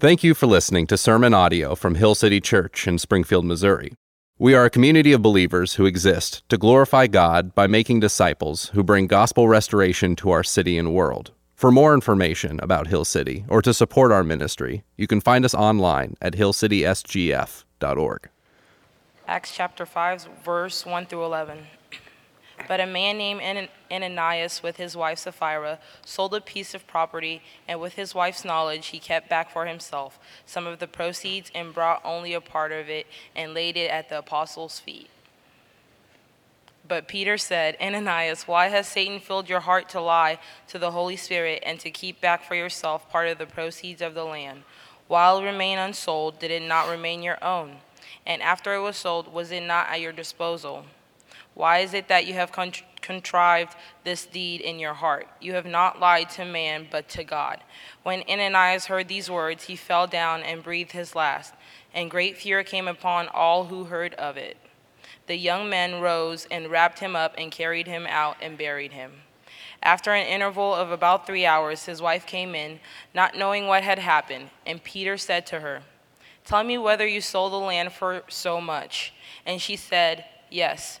Thank you for listening to sermon audio from Hill City Church in Springfield, Missouri. We are a community of believers who exist to glorify God by making disciples who bring gospel restoration to our city and world. For more information about Hill City or to support our ministry, you can find us online at hillcitysgf.org. Acts chapter 5, verse 1 through 11. But a man named Ananias, with his wife Sapphira, sold a piece of property, and with his wife's knowledge, he kept back for himself some of the proceeds and brought only a part of it and laid it at the apostles' feet. But Peter said, Ananias, why has Satan filled your heart to lie to the Holy Spirit and to keep back for yourself part of the proceeds of the land? While it remained unsold, did it not remain your own? And after it was sold, was it not at your disposal? Why is it that you have contrived this deed in your heart? You have not lied to man, but to God. When Ananias heard these words, he fell down and breathed his last, and great fear came upon all who heard of it. The young men rose and wrapped him up and carried him out and buried him. After an interval of about three hours, his wife came in, not knowing what had happened, and Peter said to her, Tell me whether you sold the land for so much. And she said, Yes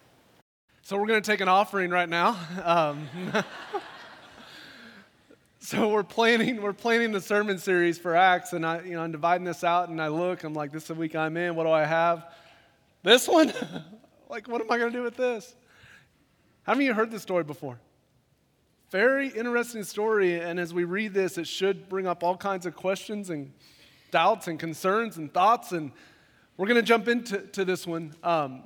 So we're going to take an offering right now. Um, so we're planning we're planning the sermon series for Acts, and I you know I'm dividing this out, and I look, I'm like, this is the week I'm in. What do I have? This one. like, what am I going to do with this? Haven't you heard this story before? Very interesting story, and as we read this, it should bring up all kinds of questions and doubts and concerns and thoughts, and we're going to jump into to this one. Um,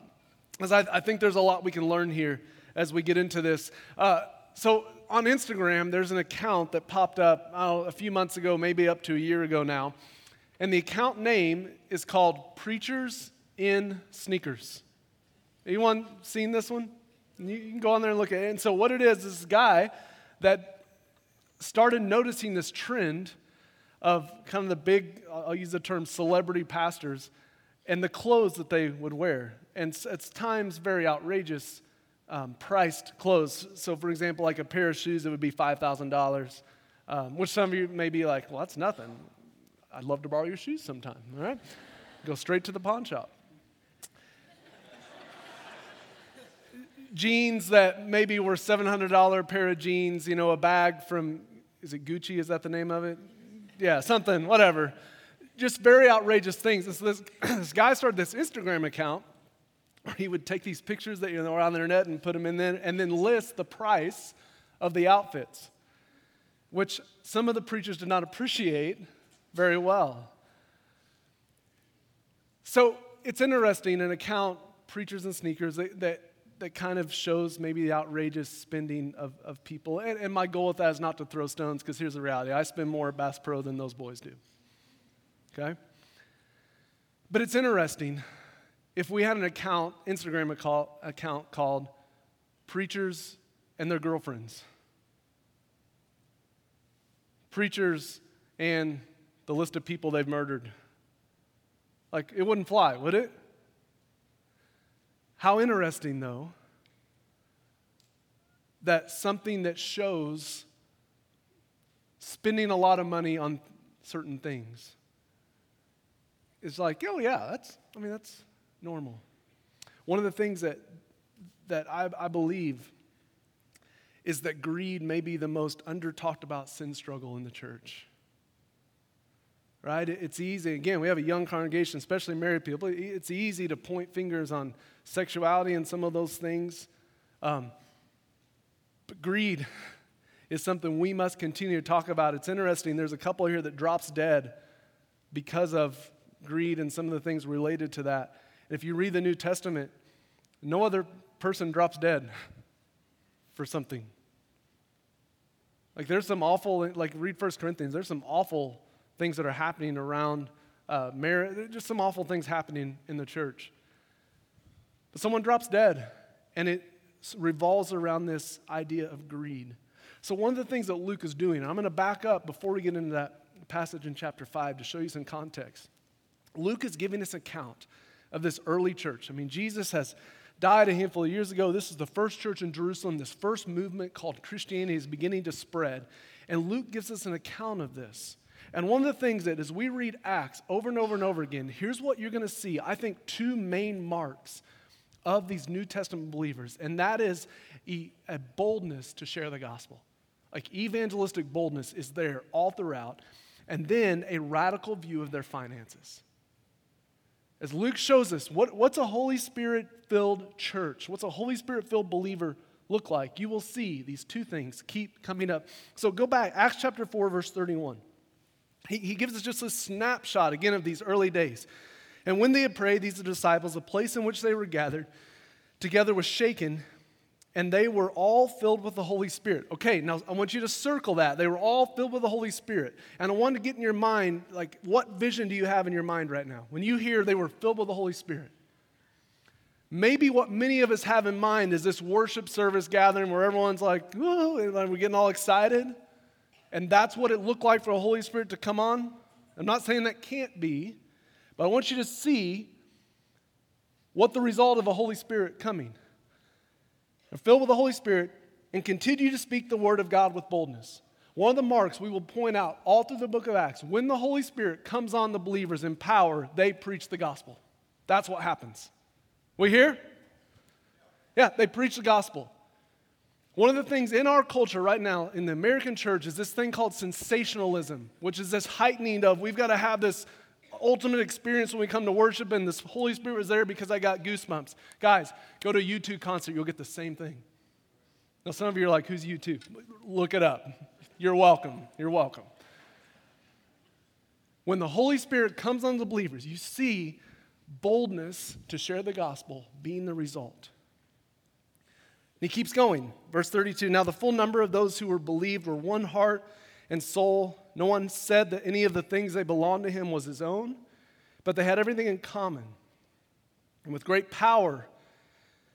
because I, I, think there's a lot we can learn here as we get into this. Uh, so on Instagram, there's an account that popped up oh, a few months ago, maybe up to a year ago now. And the account name is called Preachers in Sneakers. Anyone seen this one? You can go on there and look at it. And so, what it is, is this guy that started noticing this trend of kind of the big, I'll use the term celebrity pastors, and the clothes that they would wear and at times very outrageous um, priced clothes. So, for example, like a pair of shoes, it would be $5,000, um, which some of you may be like, well, that's nothing. I'd love to borrow your shoes sometime, all right? Go straight to the pawn shop. jeans that maybe were $700 pair of jeans, you know, a bag from, is it Gucci? Is that the name of it? Yeah, something, whatever. Just very outrageous things. This, this, this guy started this Instagram account where he would take these pictures that you know, were on the internet and put them in there and then list the price of the outfits, which some of the preachers did not appreciate very well. So it's interesting, an account, Preachers and Sneakers, that, that, that kind of shows maybe the outrageous spending of, of people. And, and my goal with that is not to throw stones, because here's the reality I spend more at Bass Pro than those boys do. Okay? But it's interesting if we had an account, Instagram account called Preachers and Their Girlfriends. Preachers and the list of people they've murdered. Like, it wouldn't fly, would it? How interesting, though, that something that shows spending a lot of money on certain things is like, oh, yeah, that's, I mean, that's, normal. One of the things that, that I, I believe is that greed may be the most under talked about sin struggle in the church. Right? It's easy. Again, we have a young congregation, especially married people. It's easy to point fingers on sexuality and some of those things. Um, but greed is something we must continue to talk about. It's interesting. There's a couple here that drops dead because of greed and some of the things related to that. If you read the New Testament, no other person drops dead for something. Like there's some awful, like read 1 Corinthians, there's some awful things that are happening around uh, marriage, just some awful things happening in the church. But someone drops dead, and it revolves around this idea of greed. So, one of the things that Luke is doing, I'm going to back up before we get into that passage in chapter 5 to show you some context. Luke is giving us an account of this early church. I mean, Jesus has died a handful of years ago. This is the first church in Jerusalem. This first movement called Christianity is beginning to spread. And Luke gives us an account of this. And one of the things that as we read Acts over and over and over again, here's what you're going to see. I think two main marks of these New Testament believers, and that is a boldness to share the gospel. Like evangelistic boldness is there all throughout, and then a radical view of their finances. As Luke shows us, what, what's a Holy Spirit filled church? What's a Holy Spirit filled believer look like? You will see these two things keep coming up. So go back, Acts chapter 4, verse 31. He, he gives us just a snapshot again of these early days. And when they had prayed, these disciples, the place in which they were gathered together was shaken, and they were all filled with the Holy Spirit. Okay, now I want you to circle that. They were all filled with the Holy Spirit. And I want to get in your mind, like, what vision do you have in your mind right now? When you hear they were filled with the Holy Spirit, maybe what many of us have in mind is this worship service gathering where everyone's like, whoa, and we're getting all excited. And that's what it looked like for the Holy Spirit to come on. I'm not saying that can't be, but I want you to see what the result of a Holy Spirit coming. And filled with the Holy Spirit and continue to speak the word of God with boldness. One of the marks we will point out all through the book of Acts when the Holy Spirit comes on the believers in power, they preach the gospel. That's what happens. We hear? Yeah, they preach the gospel. One of the things in our culture right now in the American church is this thing called sensationalism, which is this heightening of we've got to have this ultimate experience when we come to worship and the Holy Spirit was there because I got goosebumps. Guys, go to a U2 concert, you'll get the same thing. Now, some of you are like, who's U2? Look it up. You're welcome. You're welcome. When the Holy Spirit comes on the believers, you see boldness to share the gospel being the result. And He keeps going. Verse 32 Now the full number of those who were believed were one heart and soul. No one said that any of the things they belonged to him was his own, but they had everything in common. And with great power,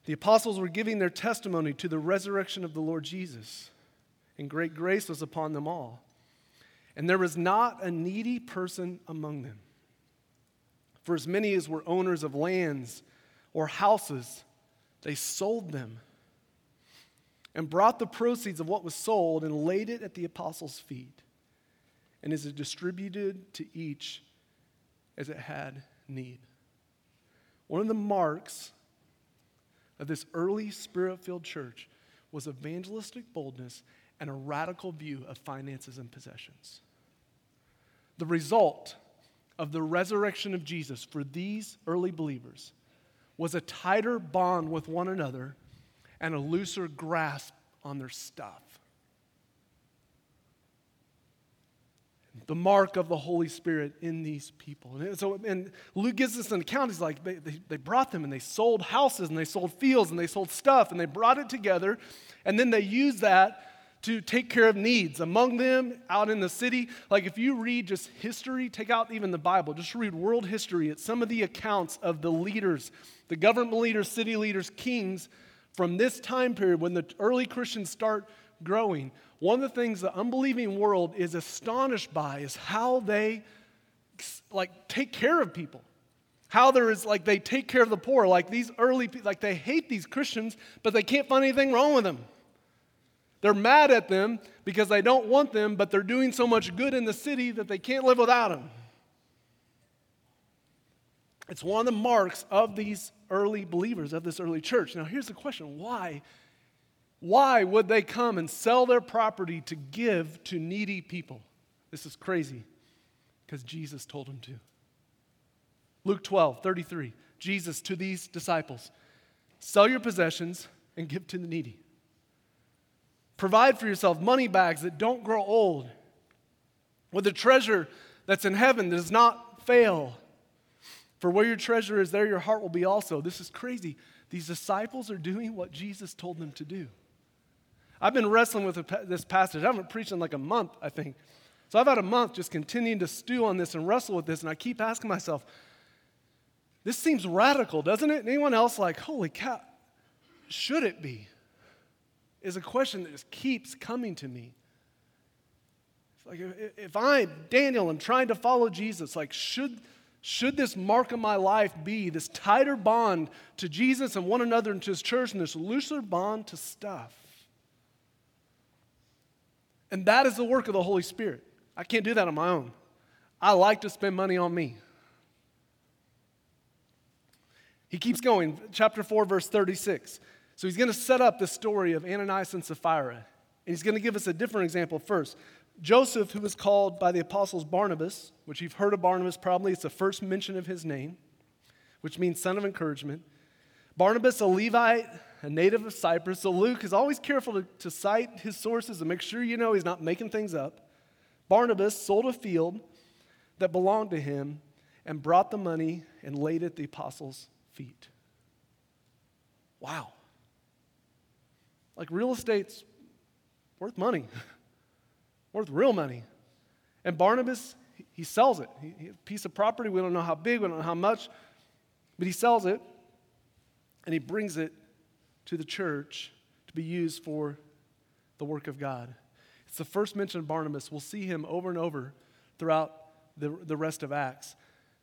the apostles were giving their testimony to the resurrection of the Lord Jesus, and great grace was upon them all. And there was not a needy person among them. For as many as were owners of lands or houses, they sold them and brought the proceeds of what was sold and laid it at the apostles' feet. And is distributed to each as it had need. One of the marks of this early spirit filled church was evangelistic boldness and a radical view of finances and possessions. The result of the resurrection of Jesus for these early believers was a tighter bond with one another and a looser grasp on their stuff. The mark of the Holy Spirit in these people. And so, and Luke gives us an account. He's like, they, they, they brought them and they sold houses and they sold fields and they sold stuff and they brought it together. And then they used that to take care of needs among them out in the city. Like if you read just history, take out even the Bible, just read world history. It's some of the accounts of the leaders, the government leaders, city leaders, kings from this time period when the early Christians start growing, one of the things the unbelieving world is astonished by is how they like take care of people. How there is like they take care of the poor. Like these early like they hate these Christians, but they can't find anything wrong with them. They're mad at them because they don't want them, but they're doing so much good in the city that they can't live without them. It's one of the marks of these early believers, of this early church. Now, here's the question why? Why would they come and sell their property to give to needy people? This is crazy because Jesus told them to. Luke 12, 33. Jesus to these disciples sell your possessions and give to the needy. Provide for yourself money bags that don't grow old, with a treasure that's in heaven that does not fail for where your treasure is, there your heart will be also. This is crazy. These disciples are doing what Jesus told them to do. I've been wrestling with this passage. I haven't preached in like a month, I think. So I've had a month just continuing to stew on this and wrestle with this, and I keep asking myself, this seems radical, doesn't it? Anyone else like, holy cow, should it be? Is a question that just keeps coming to me. It's like if I'm Daniel and trying to follow Jesus, like should should this mark of my life be this tighter bond to Jesus and one another and to his church and this looser bond to stuff? And that is the work of the Holy Spirit. I can't do that on my own. I like to spend money on me. He keeps going, chapter 4, verse 36. So he's going to set up the story of Ananias and Sapphira. And he's going to give us a different example first. Joseph, who was called by the apostles Barnabas, which you've heard of Barnabas probably, it's the first mention of his name, which means son of encouragement. Barnabas, a Levite, a native of Cyprus. So Luke is always careful to, to cite his sources and make sure you know he's not making things up. Barnabas sold a field that belonged to him and brought the money and laid it at the apostles' feet. Wow. Like real estate's worth money. worth real money. And Barnabas, he sells it. He, he, a piece of property, we don't know how big, we don't know how much, but he sells it and he brings it to the church to be used for the work of God. It's the first mention of Barnabas. We'll see him over and over throughout the, the rest of Acts.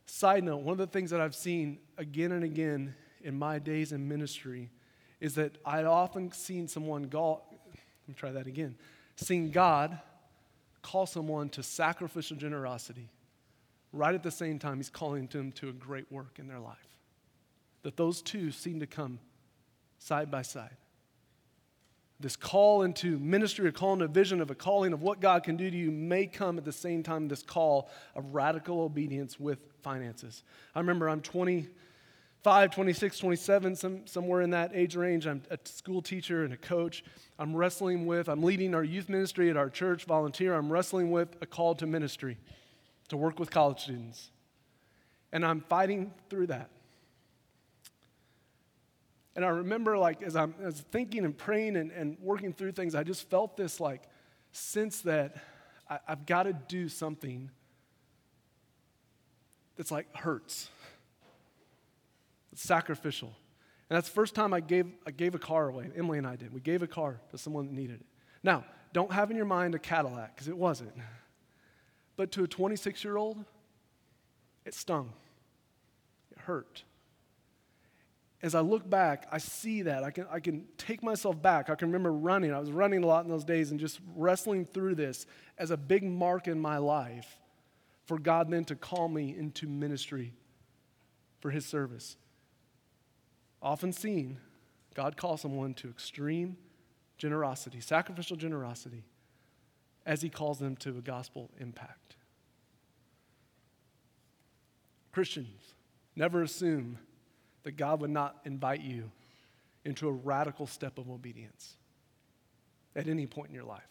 Side note, one of the things that I've seen again and again in my days in ministry is that I'd often seen someone, go, let me try that again, seen God call someone to sacrificial generosity, right at the same time, he's calling them to a great work in their life. That those two seem to come side by side. This call into ministry, a call into vision of a calling of what God can do to you may come at the same time, this call of radical obedience with finances. I remember I'm 25, 26, 27, some, somewhere in that age range. I'm a school teacher and a coach. I'm wrestling with, I'm leading our youth ministry at our church, volunteer. I'm wrestling with a call to ministry, to work with college students. And I'm fighting through that. And I remember, like, as I'm as thinking and praying and, and working through things, I just felt this, like, sense that I, I've got to do something that's like hurts. It's sacrificial. And that's the first time I gave, I gave a car away. Emily and I did. We gave a car to someone that needed it. Now, don't have in your mind a Cadillac, because it wasn't. But to a 26 year old, it stung. It hurt. As I look back, I see that. I can, I can take myself back. I can remember running. I was running a lot in those days and just wrestling through this as a big mark in my life for God then to call me into ministry for His service. Often seen, God calls someone to extreme generosity, sacrificial generosity, as He calls them to a gospel impact. Christians, never assume that God would not invite you into a radical step of obedience at any point in your life.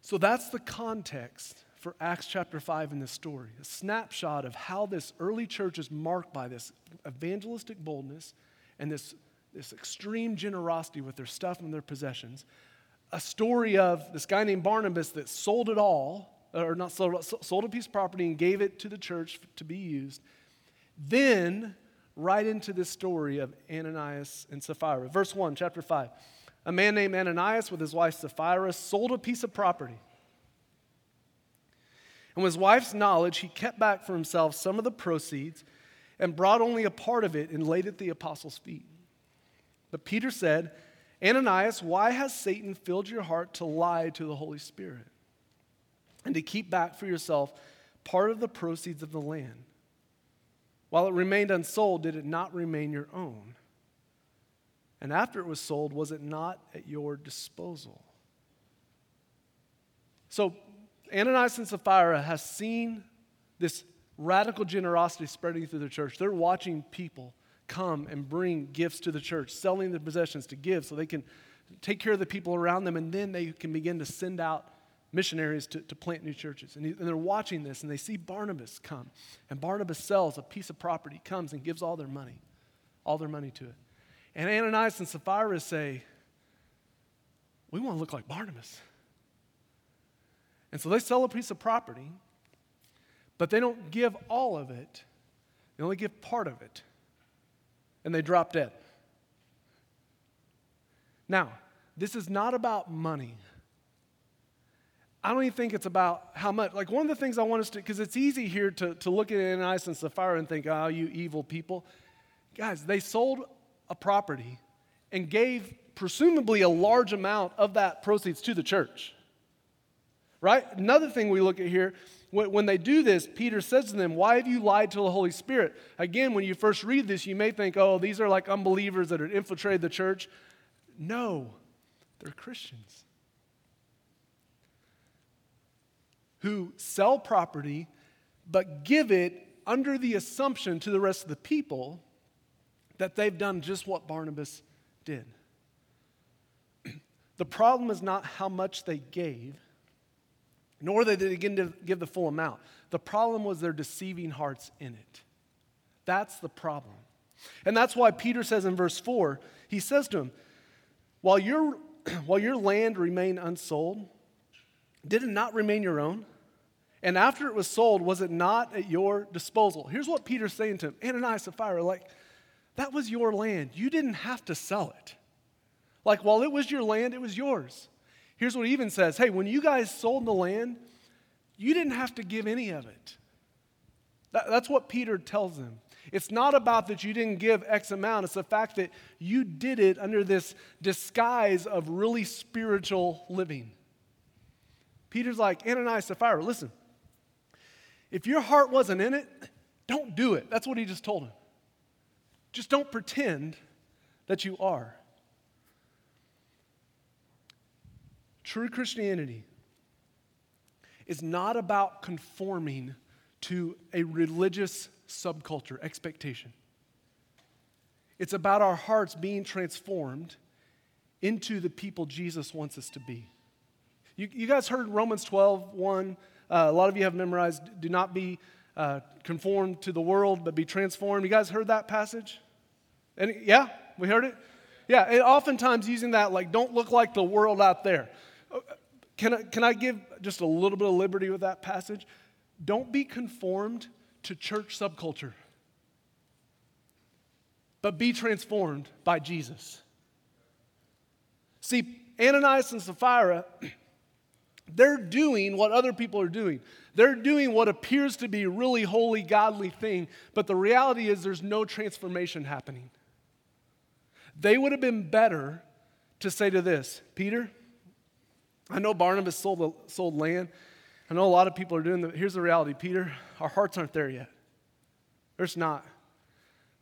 So that's the context for Acts chapter 5 in this story a snapshot of how this early church is marked by this evangelistic boldness and this, this extreme generosity with their stuff and their possessions. A story of this guy named Barnabas that sold it all, Uh, or not sold, sold a piece of property and gave it to the church to be used. Then, right into this story of Ananias and Sapphira. Verse 1, chapter 5. A man named Ananias with his wife Sapphira sold a piece of property. And with his wife's knowledge, he kept back for himself some of the proceeds and brought only a part of it and laid it at the apostles' feet. But Peter said, Ananias, why has Satan filled your heart to lie to the Holy Spirit and to keep back for yourself part of the proceeds of the land? While it remained unsold, did it not remain your own? And after it was sold, was it not at your disposal? So Ananias and Sapphira has seen this radical generosity spreading through the church. They're watching people come and bring gifts to the church, selling their possessions to give so they can take care of the people around them, and then they can begin to send out missionaries to, to plant new churches. And, he, and they're watching this, and they see Barnabas come. And Barnabas sells a piece of property, comes and gives all their money, all their money to it. And Ananias and Sapphira say, We want to look like Barnabas. And so they sell a piece of property, but they don't give all of it, they only give part of it. And they drop dead. Now, this is not about money. I don't even think it's about how much. Like, one of the things I want us to, because it's easy here to, to look at Ananias and Sapphira and think, oh, you evil people. Guys, they sold a property and gave presumably a large amount of that proceeds to the church. Right? Another thing we look at here, when they do this, Peter says to them, Why have you lied to the Holy Spirit? Again, when you first read this, you may think, Oh, these are like unbelievers that have infiltrated the church. No, they're Christians who sell property but give it under the assumption to the rest of the people that they've done just what Barnabas did. The problem is not how much they gave, nor that they give the full amount. The problem was their deceiving hearts in it. That's the problem. And that's why Peter says in verse 4, he says to him, While your, while your land remained unsold, did it not remain your own? And after it was sold, was it not at your disposal? Here's what Peter's saying to him Ananias and Sapphira, like, that was your land. You didn't have to sell it. Like, while it was your land, it was yours. Here's what he even says Hey, when you guys sold the land, you didn't have to give any of it. That, that's what Peter tells them. It's not about that you didn't give X amount, it's the fact that you did it under this disguise of really spiritual living. Peter's like, Ananias, Sapphira, listen, if your heart wasn't in it, don't do it. That's what he just told him. Just don't pretend that you are. True Christianity is not about conforming to a religious subculture expectation. It's about our hearts being transformed into the people Jesus wants us to be. You, you guys heard Romans 12, 1. Uh, a lot of you have memorized, do not be uh, conformed to the world, but be transformed. You guys heard that passage? Yeah, we heard it? Yeah, and oftentimes using that, like, don't look like the world out there. Can I, can I give just a little bit of liberty with that passage? Don't be conformed to church subculture, but be transformed by Jesus. See, Ananias and Sapphira, they're doing what other people are doing. They're doing what appears to be a really holy, godly thing, but the reality is there's no transformation happening. They would have been better to say to this Peter, I know Barnabas sold, sold land. I know a lot of people are doing that. Here's the reality, Peter. Our hearts aren't there yet. There's not.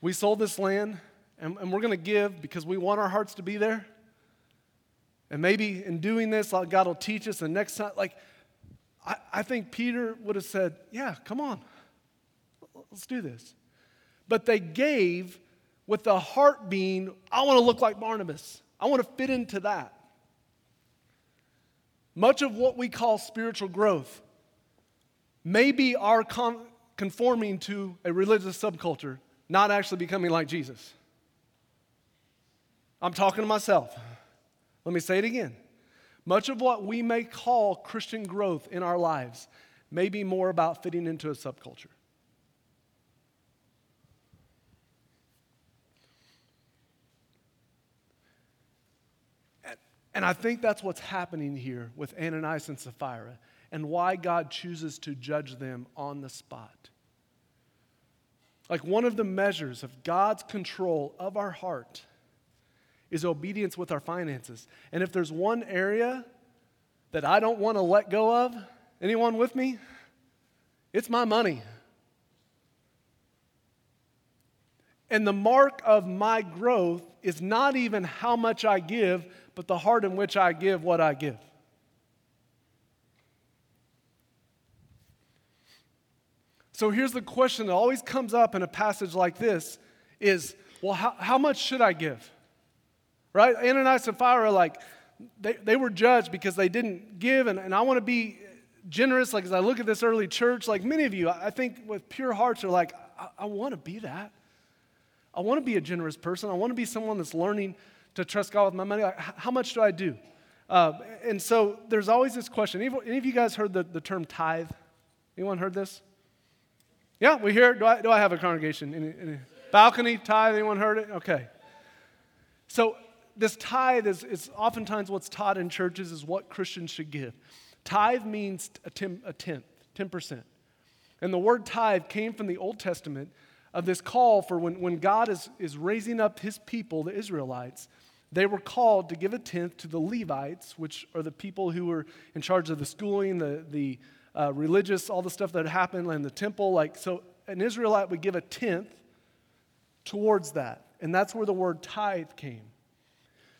We sold this land, and, and we're going to give because we want our hearts to be there. And maybe in doing this, God will teach us. And next time, like, I, I think Peter would have said, Yeah, come on. Let's do this. But they gave with the heart being, I want to look like Barnabas. I want to fit into that. Much of what we call spiritual growth may be our con- conforming to a religious subculture, not actually becoming like Jesus. I'm talking to myself. Let me say it again. Much of what we may call Christian growth in our lives may be more about fitting into a subculture. And I think that's what's happening here with Ananias and Sapphira and why God chooses to judge them on the spot. Like one of the measures of God's control of our heart is obedience with our finances. And if there's one area that I don't want to let go of, anyone with me? It's my money. And the mark of my growth is not even how much I give, but the heart in which I give what I give. So here's the question that always comes up in a passage like this is, well, how, how much should I give? Right? Ananias and Sapphira are like, they, they were judged because they didn't give, and, and I want to be generous. Like, as I look at this early church, like many of you, I think with pure hearts are like, I, I want to be that. I want to be a generous person. I want to be someone that's learning to trust God with my money. Like, how much do I do? Uh, and so there's always this question. Any, any of you guys heard the, the term tithe? Anyone heard this? Yeah, we hear it. Do I, do I have a congregation? Any, any balcony, tithe? Anyone heard it? Okay. So this tithe is, is oftentimes what's taught in churches is what Christians should give. Tithe means a, a tenth, 10%. And the word tithe came from the Old Testament of this call for when, when God is, is raising up his people, the Israelites, they were called to give a tenth to the Levites, which are the people who were in charge of the schooling, the, the uh, religious, all the stuff that happened in the temple. Like, so an Israelite would give a tenth towards that. And that's where the word tithe came.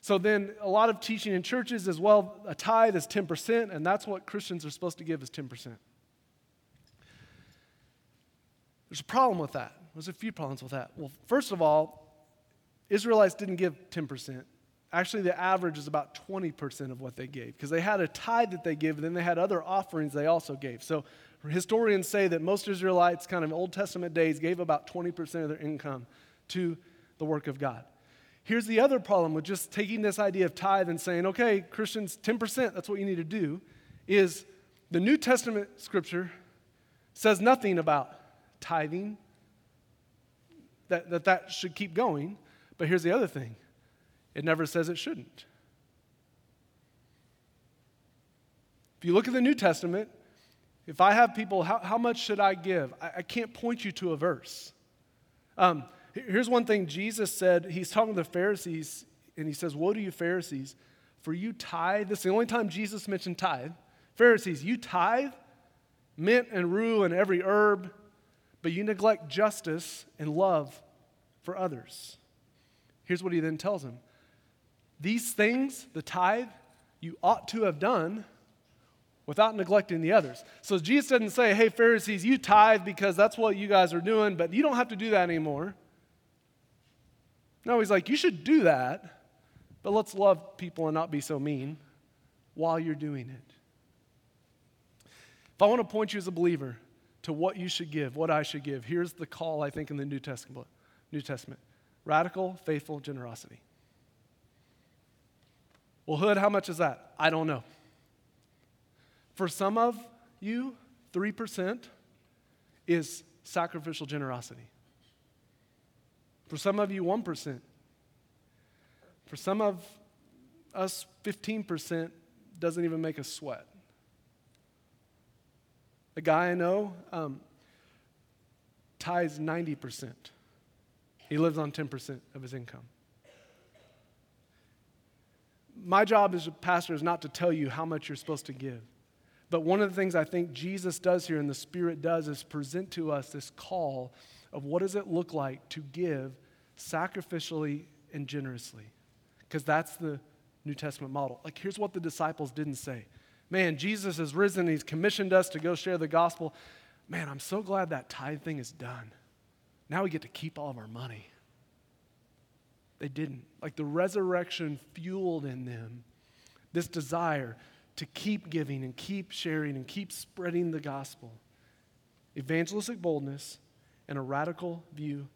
So then a lot of teaching in churches as well, a tithe is 10%, and that's what Christians are supposed to give is 10%. There's a problem with that. There's a few problems with that. Well, first of all, Israelites didn't give 10%. Actually, the average is about 20% of what they gave because they had a tithe that they gave, and then they had other offerings they also gave. So historians say that most Israelites, kind of Old Testament days, gave about 20% of their income to the work of God. Here's the other problem with just taking this idea of tithe and saying, okay, Christians, 10%, that's what you need to do, is the New Testament scripture says nothing about tithing, that that, that should keep going. But here's the other thing it never says it shouldn't. If you look at the New Testament, if I have people, how, how much should I give? I, I can't point you to a verse. Um, here's one thing Jesus said. He's talking to the Pharisees, and he says, Woe to you, Pharisees, for you tithe. This is the only time Jesus mentioned tithe. Pharisees, you tithe mint and rue and every herb, but you neglect justice and love for others. Here's what he then tells them These things, the tithe, you ought to have done without neglecting the others. So Jesus doesn't say, hey, Pharisees, you tithe because that's what you guys are doing, but you don't have to do that anymore. No, he's like, you should do that, but let's love people and not be so mean while you're doing it. If I want to point you as a believer to what you should give, what I should give, here's the call, I think, in the New Testament. New Testament. Radical, faithful generosity. Well, Hood, how much is that? I don't know. For some of you, 3% is sacrificial generosity. For some of you, 1%. For some of us, 15% doesn't even make us sweat. A guy I know um, tithes 90%. He lives on 10% of his income. My job as a pastor is not to tell you how much you're supposed to give. But one of the things I think Jesus does here and the Spirit does is present to us this call of what does it look like to give sacrificially and generously. Because that's the New Testament model. Like, here's what the disciples didn't say Man, Jesus has risen, he's commissioned us to go share the gospel. Man, I'm so glad that tithe thing is done. Now we get to keep all of our money. They didn't. Like the resurrection fueled in them this desire to keep giving and keep sharing and keep spreading the gospel. Evangelistic boldness and a radical view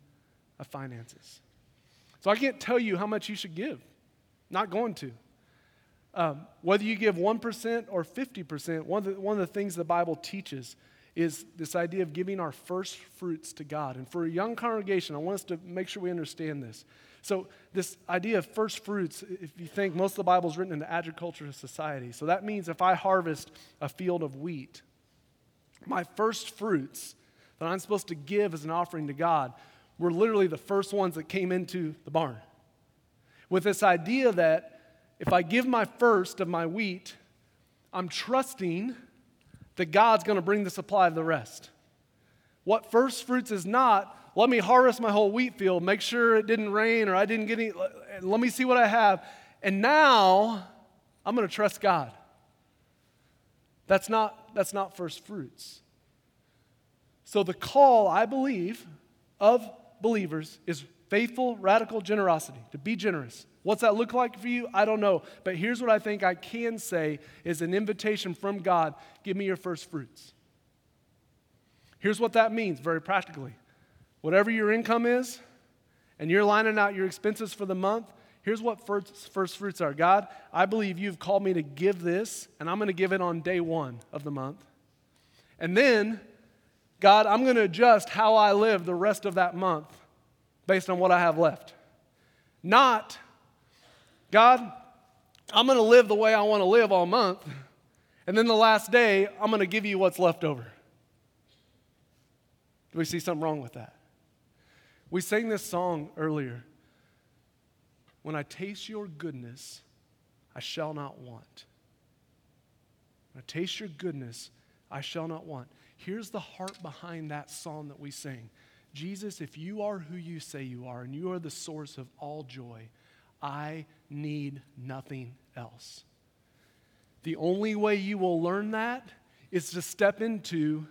of finances. So I can't tell you how much you should give. Not going to. Um, whether you give 1% or 50%, one of, the, one of the things the Bible teaches is this idea of giving our first fruits to God. And for a young congregation, I want us to make sure we understand this. So, this idea of first fruits, if you think most of the Bible is written in the agricultural society, so that means if I harvest a field of wheat, my first fruits that I'm supposed to give as an offering to God were literally the first ones that came into the barn. With this idea that if I give my first of my wheat, I'm trusting that God's going to bring the supply of the rest. What first fruits is not, let me harvest my whole wheat field, make sure it didn't rain or I didn't get any, let me see what I have. And now I'm going to trust God. That's not, that's not first fruits. So the call, I believe, of believers is faithful, radical generosity, to be generous. What's that look like for you? I don't know. But here's what I think I can say is an invitation from God give me your first fruits. Here's what that means very practically. Whatever your income is, and you're lining out your expenses for the month, Here's what first, first fruits are God, I believe you've called me to give this, and I'm going to give it on day one of the month. And then, God, I'm going to adjust how I live the rest of that month based on what I have left. Not, God, I'm going to live the way I want to live all month, and then the last day, I'm going to give you what's left over. Do we see something wrong with that? We sang this song earlier. When I taste your goodness, I shall not want. When I taste your goodness, I shall not want. Here's the heart behind that song that we sing Jesus, if you are who you say you are, and you are the source of all joy, I need nothing else. The only way you will learn that is to step into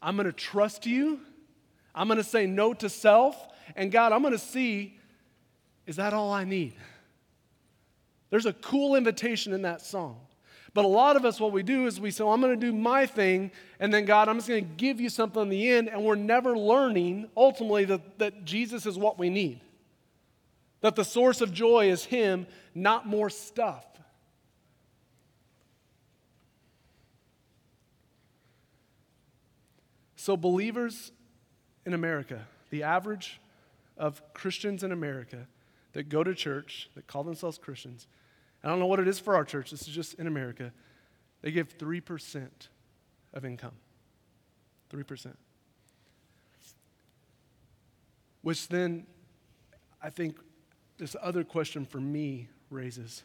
I'm going to trust you, I'm going to say no to self, and God, I'm going to see is that all I need? There's a cool invitation in that song. But a lot of us, what we do is we say, well, I'm going to do my thing, and then God, I'm just going to give you something in the end, and we're never learning ultimately that, that Jesus is what we need. That the source of joy is Him, not more stuff. So, believers in America, the average of Christians in America, that go to church, that call themselves Christians, I don't know what it is for our church, this is just in America, they give 3% of income. 3%. Which then, I think this other question for me raises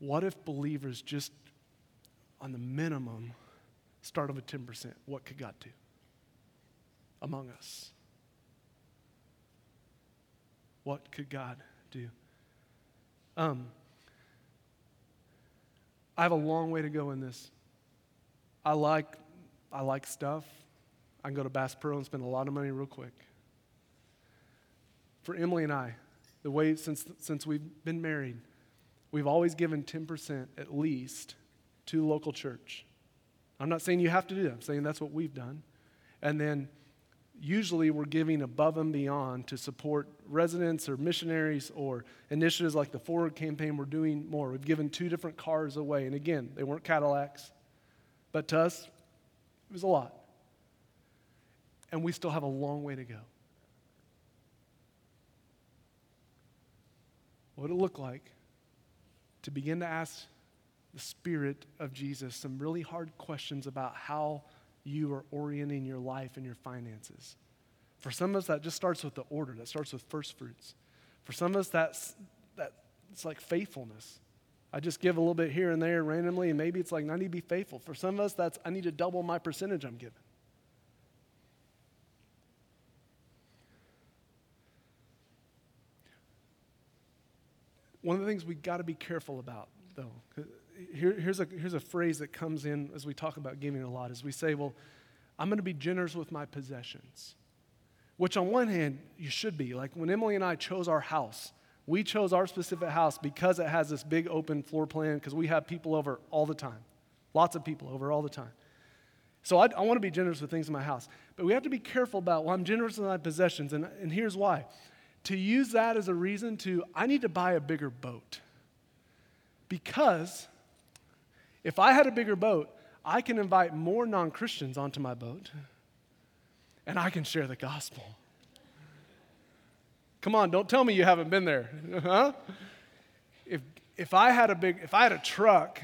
what if believers just, on the minimum, start with 10%? What could God do among us? What could God do? Um, I have a long way to go in this. I like, I like stuff. I can go to Bass Pro and spend a lot of money real quick. For Emily and I, the way since, since we've been married, we've always given 10% at least to local church. I'm not saying you have to do that. I'm saying that's what we've done. And then usually we're giving above and beyond to support residents or missionaries or initiatives like the Forward campaign. We're doing more. We've given two different cars away. And again, they weren't Cadillacs, but to us, it was a lot. And we still have a long way to go. What would it look like to begin to ask the Spirit of Jesus some really hard questions about how? You are orienting your life and your finances. For some of us, that just starts with the order, that starts with first fruits. For some of us, that's, that, it's like faithfulness. I just give a little bit here and there randomly, and maybe it's like, I need to be faithful. For some of us, that's, I need to double my percentage I'm giving. One of the things we got to be careful about, though, here, here's, a, here's a phrase that comes in as we talk about giving a lot, is we say, well, I'm going to be generous with my possessions. Which, on one hand, you should be. Like when Emily and I chose our house, we chose our specific house because it has this big open floor plan, because we have people over all the time. Lots of people over all the time. So I, I want to be generous with things in my house. But we have to be careful about, well, I'm generous with my possessions. And, and here's why. To use that as a reason to, I need to buy a bigger boat. Because if I had a bigger boat, I can invite more non Christians onto my boat and I can share the gospel. Come on, don't tell me you haven't been there. Huh? If, if I had a big, if I had a truck,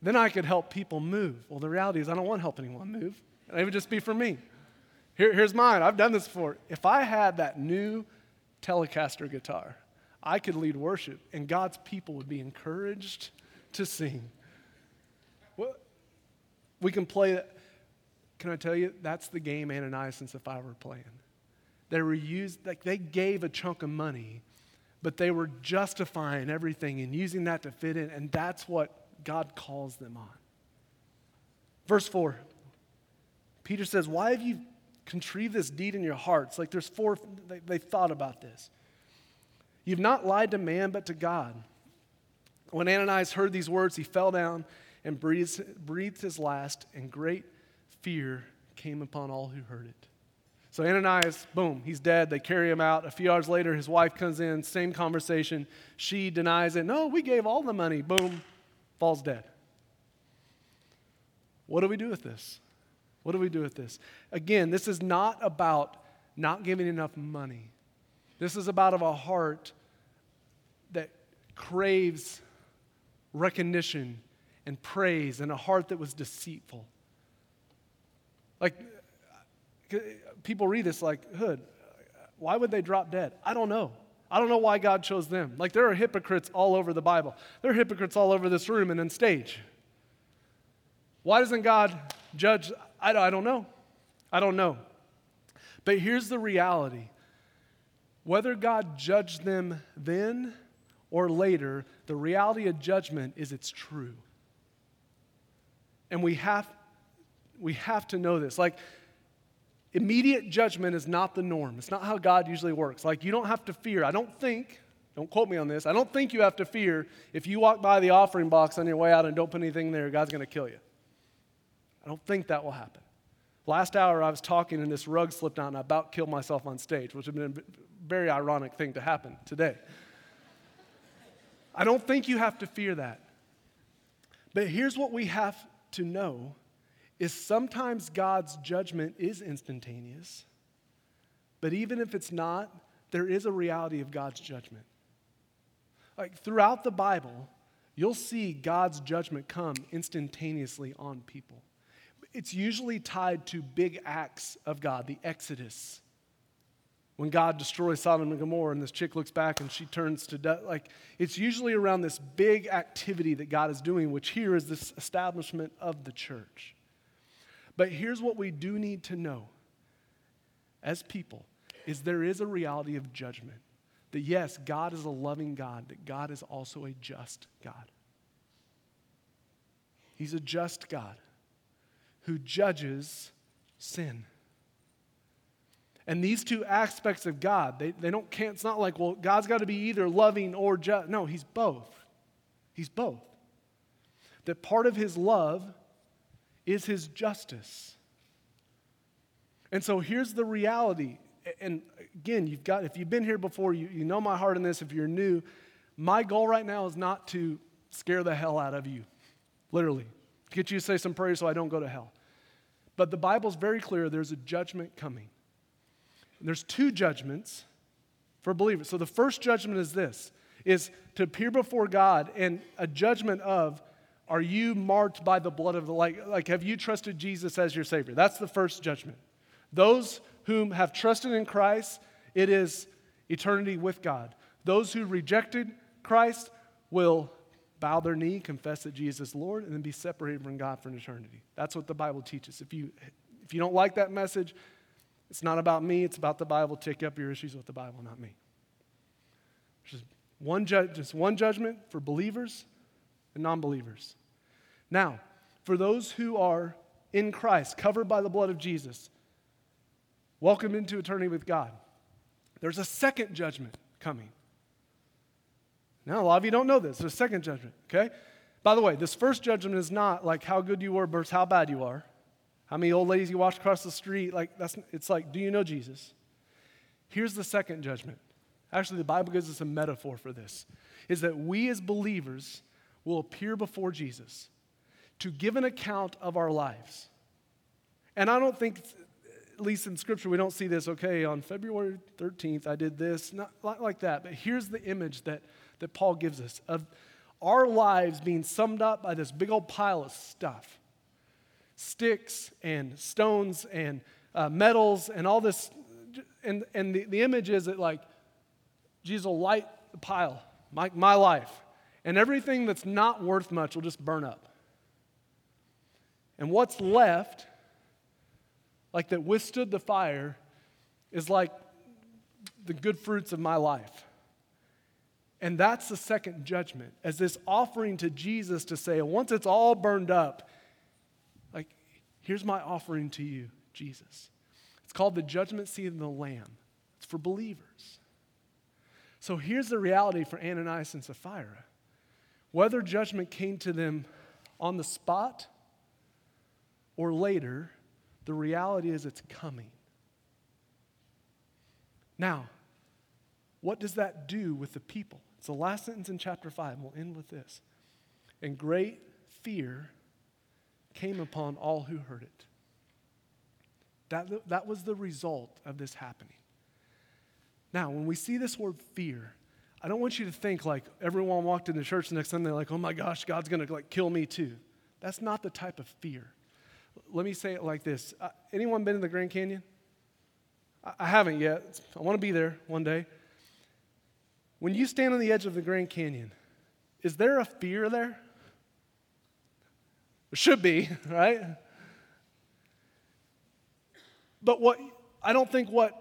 then I could help people move. Well, the reality is I don't want to help anyone move. It would just be for me. Here, here's mine. I've done this before. If I had that new Telecaster guitar, I could lead worship and God's people would be encouraged to sing. We can play that. Can I tell you, that's the game Ananias and Sapphira were playing. They were used, like they gave a chunk of money, but they were justifying everything and using that to fit in, and that's what God calls them on. Verse 4, Peter says, Why have you contrived this deed in your hearts? Like there's four, they, they thought about this. You've not lied to man, but to God. When Ananias heard these words, he fell down and breathed, breathed his last, and great fear came upon all who heard it. So Ananias, boom, he's dead. They carry him out. A few hours later, his wife comes in, same conversation. She denies it. No, we gave all the money. Boom, falls dead. What do we do with this? What do we do with this? Again, this is not about not giving enough money. This is about of a heart that craves recognition and praise and a heart that was deceitful. Like, people read this like, Hood, why would they drop dead? I don't know. I don't know why God chose them. Like, there are hypocrites all over the Bible, there are hypocrites all over this room and on stage. Why doesn't God judge? I, I don't know. I don't know. But here's the reality whether God judged them then or later, the reality of judgment is it's true. And we have, we have to know this. Like, immediate judgment is not the norm. It's not how God usually works. Like, you don't have to fear. I don't think, don't quote me on this, I don't think you have to fear if you walk by the offering box on your way out and don't put anything there, God's going to kill you. I don't think that will happen. Last hour, I was talking and this rug slipped out and I about killed myself on stage, which would have been a very ironic thing to happen today. I don't think you have to fear that. But here's what we have to know is sometimes God's judgment is instantaneous. But even if it's not, there is a reality of God's judgment. Like throughout the Bible, you'll see God's judgment come instantaneously on people it's usually tied to big acts of God, the Exodus. When God destroys Sodom and Gomorrah, and this chick looks back and she turns to death, like it's usually around this big activity that God is doing, which here is this establishment of the church. But here's what we do need to know as people is there is a reality of judgment. That yes, God is a loving God, that God is also a just God. He's a just God who judges sin. And these two aspects of God, they, they don't can't, it's not like, well, God's got to be either loving or just. No, he's both. He's both. That part of his love is his justice. And so here's the reality. And again, you've got, if you've been here before, you, you know my heart in this. If you're new, my goal right now is not to scare the hell out of you, literally get you to say some prayers so I don't go to hell. But the Bible's very clear there's a judgment coming. And there's two judgments for believers. So the first judgment is this is to appear before God and a judgment of are you marked by the blood of the like like have you trusted Jesus as your savior? That's the first judgment. Those whom have trusted in Christ, it is eternity with God. Those who rejected Christ will bow their knee, confess that Jesus is Lord, and then be separated from God for an eternity. That's what the Bible teaches. If you, if you don't like that message, it's not about me, it's about the Bible. Take up your issues with the Bible, not me. Just one, ju- just one judgment for believers and non believers. Now, for those who are in Christ, covered by the blood of Jesus, welcome into eternity with God, there's a second judgment coming. Now, a lot of you don't know this. There's a second judgment, okay? By the way, this first judgment is not like how good you were versus how bad you are. How many old ladies you watch across the street? Like that's it's like, do you know Jesus? Here's the second judgment. Actually, the Bible gives us a metaphor for this. Is that we as believers will appear before Jesus to give an account of our lives. And I don't think, at least in Scripture, we don't see this, okay, on February 13th, I did this, not like that. But here's the image that that Paul gives us of our lives being summed up by this big old pile of stuff sticks and stones and uh, metals and all this. And, and the, the image is that, like, Jesus will light the pile, my, my life, and everything that's not worth much will just burn up. And what's left, like that withstood the fire, is like the good fruits of my life. And that's the second judgment, as this offering to Jesus to say, once it's all burned up, here's my offering to you, Jesus. It's called the judgment seat of the Lamb, it's for believers. So here's the reality for Ananias and Sapphira whether judgment came to them on the spot or later, the reality is it's coming. Now, what does that do with the people? It's the last sentence in chapter 5, and we'll end with this. And great fear came upon all who heard it. That, that was the result of this happening. Now, when we see this word fear, I don't want you to think like everyone walked into church the next Sunday like, oh my gosh, God's to like kill me too. That's not the type of fear. Let me say it like this. Uh, anyone been in the Grand Canyon? I, I haven't yet. I want to be there one day. When you stand on the edge of the Grand Canyon, is there a fear there? Should be, right? But what I don't think what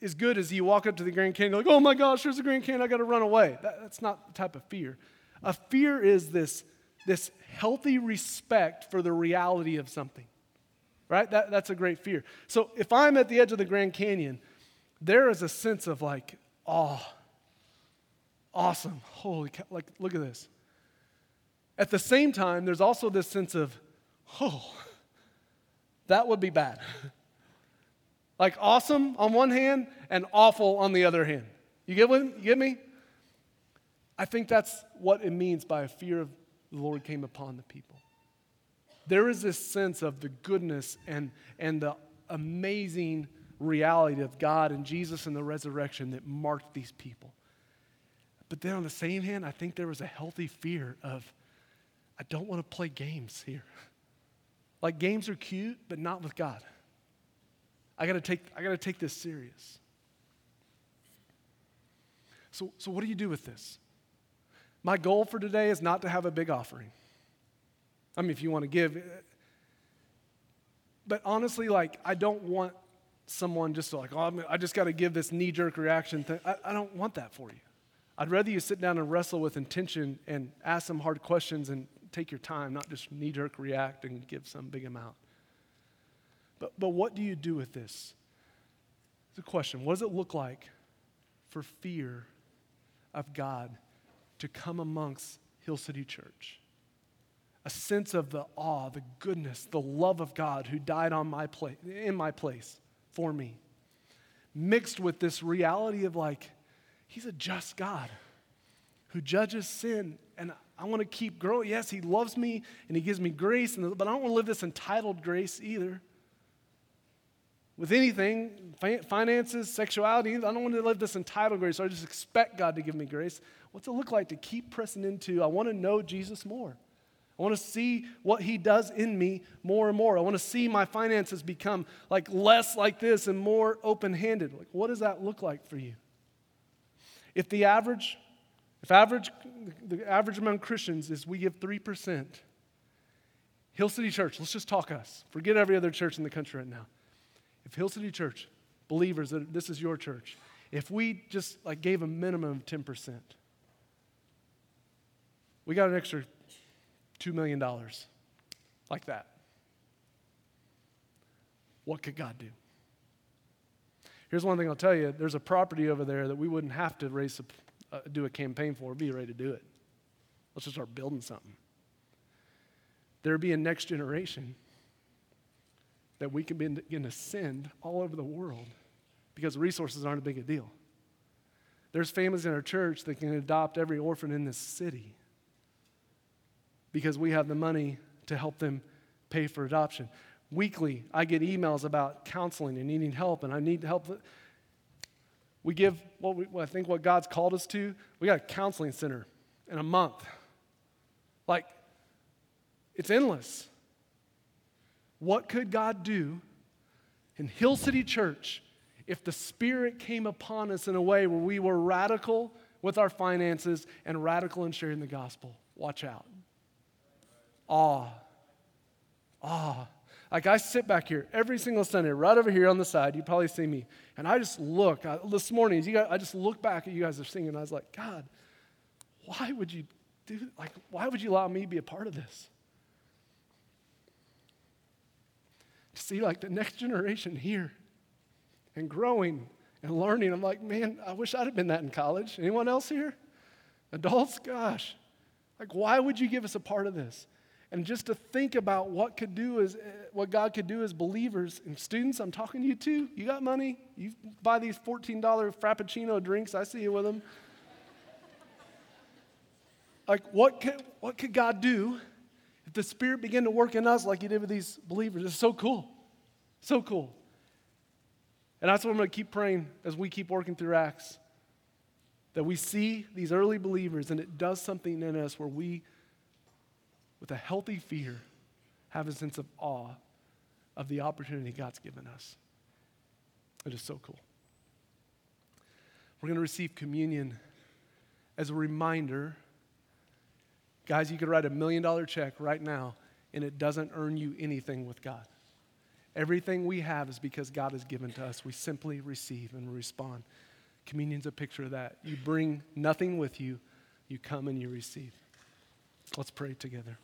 is good is you walk up to the Grand Canyon, like, oh my gosh, there's a Grand Canyon, I got to run away. That, that's not the type of fear. A fear is this, this healthy respect for the reality of something, right? That, that's a great fear. So if I'm at the edge of the Grand Canyon, there is a sense of like, awe, awesome, holy cow, like, look at this. At the same time, there's also this sense of, oh, that would be bad. Like awesome on one hand and awful on the other hand. You get, what, you get me? I think that's what it means by a fear of the Lord came upon the people. There is this sense of the goodness and, and the amazing reality of God and Jesus and the resurrection that marked these people. But then on the same hand, I think there was a healthy fear of, I don't want to play games here. Like games are cute, but not with God. I gotta take, I gotta take this serious. So, so what do you do with this? My goal for today is not to have a big offering. I mean, if you want to give, but honestly, like, I don't want someone just to like, oh, I just got to give this knee jerk reaction thing. I, I don't want that for you. I'd rather you sit down and wrestle with intention and ask some hard questions and take your time, not just knee jerk react and give some big amount. But, but what do you do with this? It's a question. What does it look like for fear of God to come amongst Hill City Church? A sense of the awe, the goodness, the love of God who died on my place, in my place for me, mixed with this reality of like, He's a just God who judges sin, and I want to keep growing. Yes, He loves me and He gives me grace, but I don't want to live this entitled grace either with anything, finances, sexuality. I don't want to live this entitled grace, so I just expect God to give me grace. What's it look like to keep pressing into? I want to know Jesus more. I want to see what he does in me more and more. I want to see my finances become like less like this and more open-handed. Like what does that look like for you? If the average if average the average among Christians is we give 3%, Hill City Church, let's just talk us. Forget every other church in the country right now if Hill City Church, believers, this is your church, if we just like gave a minimum of 10%, we got an extra $2 million like that. What could God do? Here's one thing I'll tell you there's a property over there that we wouldn't have to raise uh, do a campaign for, be ready to do it. Let's just start building something. There'd be a next generation that we can begin to send all over the world because resources aren't a big a deal. There's families in our church that can adopt every orphan in this city because we have the money to help them pay for adoption. Weekly, I get emails about counseling and needing help, and I need help. We give what, we, I think what God's called us to. We got a counseling center in a month. Like, it's endless. What could God do in Hill City Church if the Spirit came upon us in a way where we were radical with our finances and radical in sharing the gospel? Watch out. Awe. Awe. Like I sit back here every single Sunday, right over here on the side. You probably see me, and I just look. I, this morning, you guys, I just look back at you guys are singing. I was like, God, why would you do? Like, why would you allow me to be a part of this? see like the next generation here and growing and learning. I'm like, man, I wish I'd have been that in college. Anyone else here? Adults? Gosh. Like, why would you give us a part of this? And just to think about what could do as eh, what God could do as believers and students. I'm talking to you too. You got money? You buy these $14 Frappuccino drinks. I see you with them. like what could, what could God do if the Spirit began to work in us like He did with these believers? It's so cool, so cool. And that's what I'm going to keep praying as we keep working through Acts. That we see these early believers and it does something in us where we with a healthy fear, have a sense of awe of the opportunity God's given us. It is so cool. We're going to receive communion as a reminder. Guys, you could write a million dollar check right now, and it doesn't earn you anything with God. Everything we have is because God has given to us. We simply receive and respond. Communion's a picture of that. You bring nothing with you, you come and you receive. Let's pray together.